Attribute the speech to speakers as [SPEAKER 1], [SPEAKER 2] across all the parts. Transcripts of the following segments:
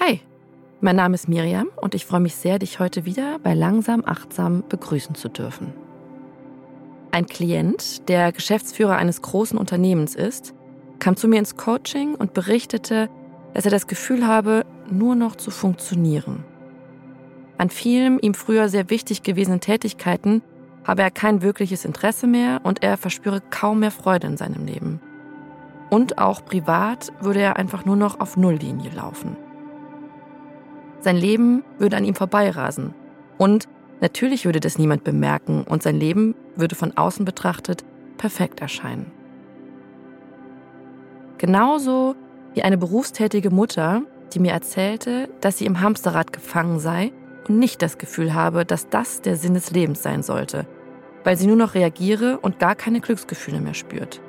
[SPEAKER 1] Hi, mein Name ist Miriam und ich freue mich sehr, dich heute wieder bei Langsam Achtsam begrüßen zu dürfen. Ein Klient, der Geschäftsführer eines großen Unternehmens ist, kam zu mir ins Coaching und berichtete, dass er das Gefühl habe, nur noch zu funktionieren. An vielen ihm früher sehr wichtig gewesenen Tätigkeiten habe er kein wirkliches Interesse mehr und er verspüre kaum mehr Freude in seinem Leben. Und auch privat würde er einfach nur noch auf Nulllinie laufen. Sein Leben würde an ihm vorbeirasen. Und natürlich würde das niemand bemerken und sein Leben würde von außen betrachtet perfekt erscheinen. Genauso wie eine berufstätige Mutter, die mir erzählte, dass sie im Hamsterrad gefangen sei nicht das Gefühl habe, dass das der Sinn des Lebens sein sollte, weil sie nur noch reagiere und gar keine Glücksgefühle mehr spürt.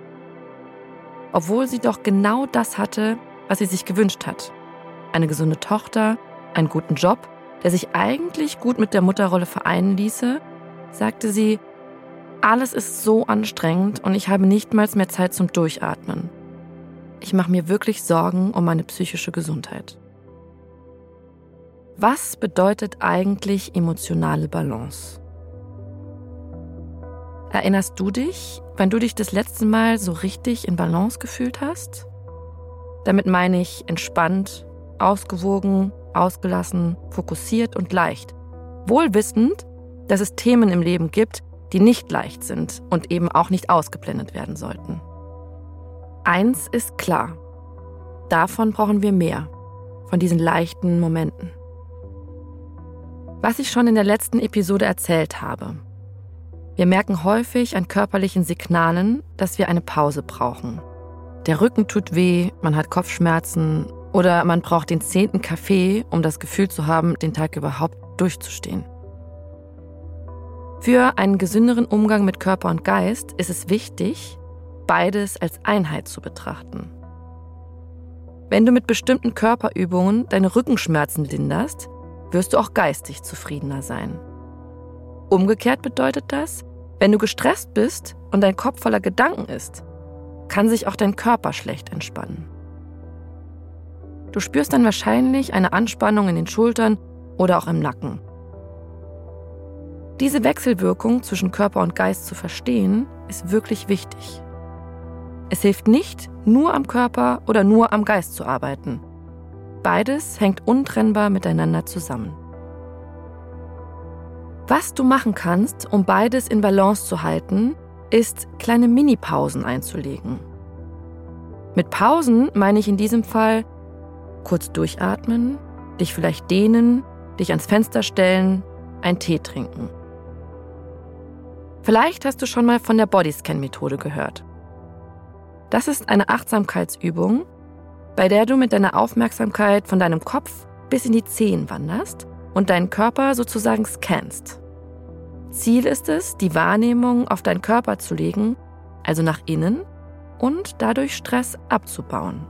[SPEAKER 1] Obwohl sie doch genau das hatte, was sie sich gewünscht hat. Eine gesunde Tochter, einen guten Job, der sich eigentlich gut mit der Mutterrolle vereinen ließe, sagte sie, alles ist so anstrengend und ich habe nicht mal mehr Zeit zum Durchatmen. Ich mache mir wirklich Sorgen um meine psychische Gesundheit. Was bedeutet eigentlich emotionale Balance? Erinnerst du dich, wann du dich das letzte Mal so richtig in Balance gefühlt hast? Damit meine ich entspannt, ausgewogen, ausgelassen, fokussiert und leicht. Wohl wissend, dass es Themen im Leben gibt, die nicht leicht sind und eben auch nicht ausgeblendet werden sollten. Eins ist klar. Davon brauchen wir mehr. Von diesen leichten Momenten. Was ich schon in der letzten Episode erzählt habe. Wir merken häufig an körperlichen Signalen, dass wir eine Pause brauchen. Der Rücken tut weh, man hat Kopfschmerzen oder man braucht den zehnten Kaffee, um das Gefühl zu haben, den Tag überhaupt durchzustehen. Für einen gesünderen Umgang mit Körper und Geist ist es wichtig, beides als Einheit zu betrachten. Wenn du mit bestimmten Körperübungen deine Rückenschmerzen linderst, wirst du auch geistig zufriedener sein. Umgekehrt bedeutet das, wenn du gestresst bist und dein Kopf voller Gedanken ist, kann sich auch dein Körper schlecht entspannen. Du spürst dann wahrscheinlich eine Anspannung in den Schultern oder auch im Nacken. Diese Wechselwirkung zwischen Körper und Geist zu verstehen, ist wirklich wichtig. Es hilft nicht, nur am Körper oder nur am Geist zu arbeiten. Beides hängt untrennbar miteinander zusammen. Was du machen kannst, um beides in Balance zu halten, ist kleine Mini-Pausen einzulegen. Mit Pausen meine ich in diesem Fall Kurz durchatmen, dich vielleicht dehnen, dich ans Fenster stellen, einen Tee trinken. Vielleicht hast du schon mal von der Bodyscan-Methode gehört. Das ist eine Achtsamkeitsübung, bei der du mit deiner Aufmerksamkeit von deinem Kopf bis in die Zehen wanderst und deinen Körper sozusagen scannst. Ziel ist es, die Wahrnehmung auf deinen Körper zu legen, also nach innen, und dadurch Stress abzubauen.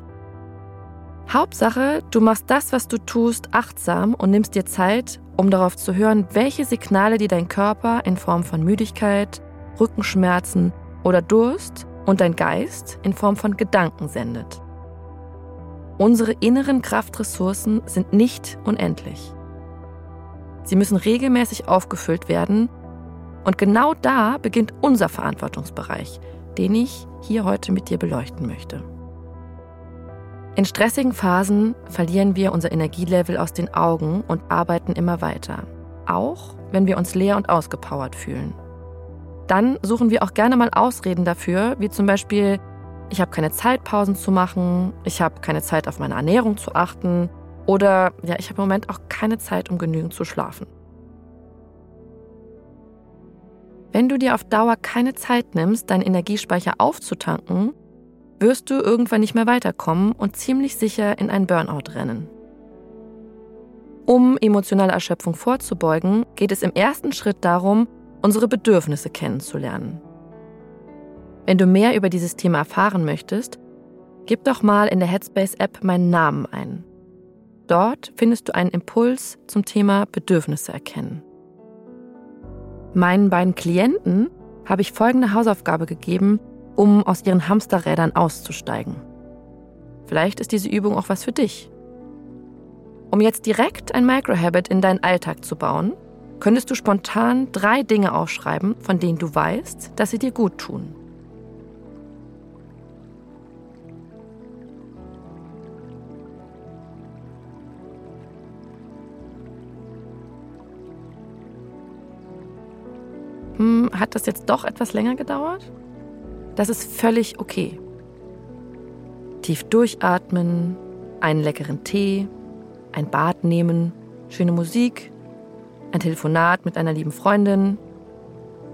[SPEAKER 1] Hauptsache, du machst das, was du tust, achtsam und nimmst dir Zeit, um darauf zu hören, welche Signale dir dein Körper in Form von Müdigkeit, Rückenschmerzen oder Durst und dein Geist in Form von Gedanken sendet. Unsere inneren Kraftressourcen sind nicht unendlich. Sie müssen regelmäßig aufgefüllt werden und genau da beginnt unser Verantwortungsbereich, den ich hier heute mit dir beleuchten möchte. In stressigen Phasen verlieren wir unser Energielevel aus den Augen und arbeiten immer weiter, auch wenn wir uns leer und ausgepowert fühlen. Dann suchen wir auch gerne mal Ausreden dafür, wie zum Beispiel, ich habe keine Zeit, Pausen zu machen, ich habe keine Zeit, auf meine Ernährung zu achten oder ja, ich habe im Moment auch keine Zeit, um genügend zu schlafen. Wenn du dir auf Dauer keine Zeit nimmst, deinen Energiespeicher aufzutanken, wirst du irgendwann nicht mehr weiterkommen und ziemlich sicher in ein Burnout rennen. Um emotionale Erschöpfung vorzubeugen, geht es im ersten Schritt darum, unsere Bedürfnisse kennenzulernen. Wenn du mehr über dieses Thema erfahren möchtest, gib doch mal in der Headspace-App meinen Namen ein. Dort findest du einen Impuls zum Thema Bedürfnisse erkennen. Meinen beiden Klienten habe ich folgende Hausaufgabe gegeben, um aus ihren Hamsterrädern auszusteigen. Vielleicht ist diese Übung auch was für dich. Um jetzt direkt ein Microhabit in deinen Alltag zu bauen, könntest du spontan drei Dinge aufschreiben, von denen du weißt, dass sie dir gut tun. Hm, hat das jetzt doch etwas länger gedauert? Das ist völlig okay. Tief durchatmen, einen leckeren Tee, ein Bad nehmen, schöne Musik, ein Telefonat mit einer lieben Freundin,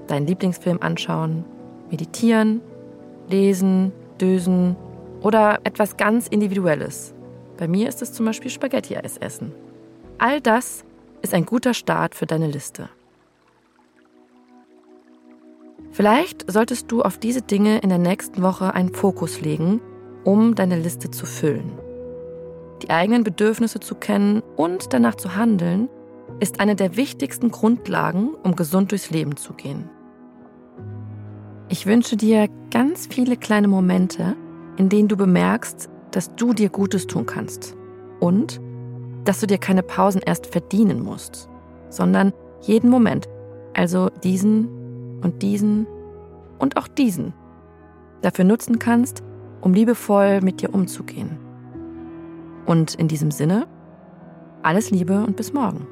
[SPEAKER 1] deinen Lieblingsfilm anschauen, meditieren, lesen, dösen oder etwas ganz Individuelles. Bei mir ist es zum Beispiel Spaghetti-Eis essen. All das ist ein guter Start für deine Liste. Vielleicht solltest du auf diese Dinge in der nächsten Woche einen Fokus legen, um deine Liste zu füllen. Die eigenen Bedürfnisse zu kennen und danach zu handeln, ist eine der wichtigsten Grundlagen, um gesund durchs Leben zu gehen. Ich wünsche dir ganz viele kleine Momente, in denen du bemerkst, dass du dir Gutes tun kannst und dass du dir keine Pausen erst verdienen musst, sondern jeden Moment, also diesen und diesen und auch diesen, dafür nutzen kannst, um liebevoll mit dir umzugehen. Und in diesem Sinne, alles Liebe und bis morgen.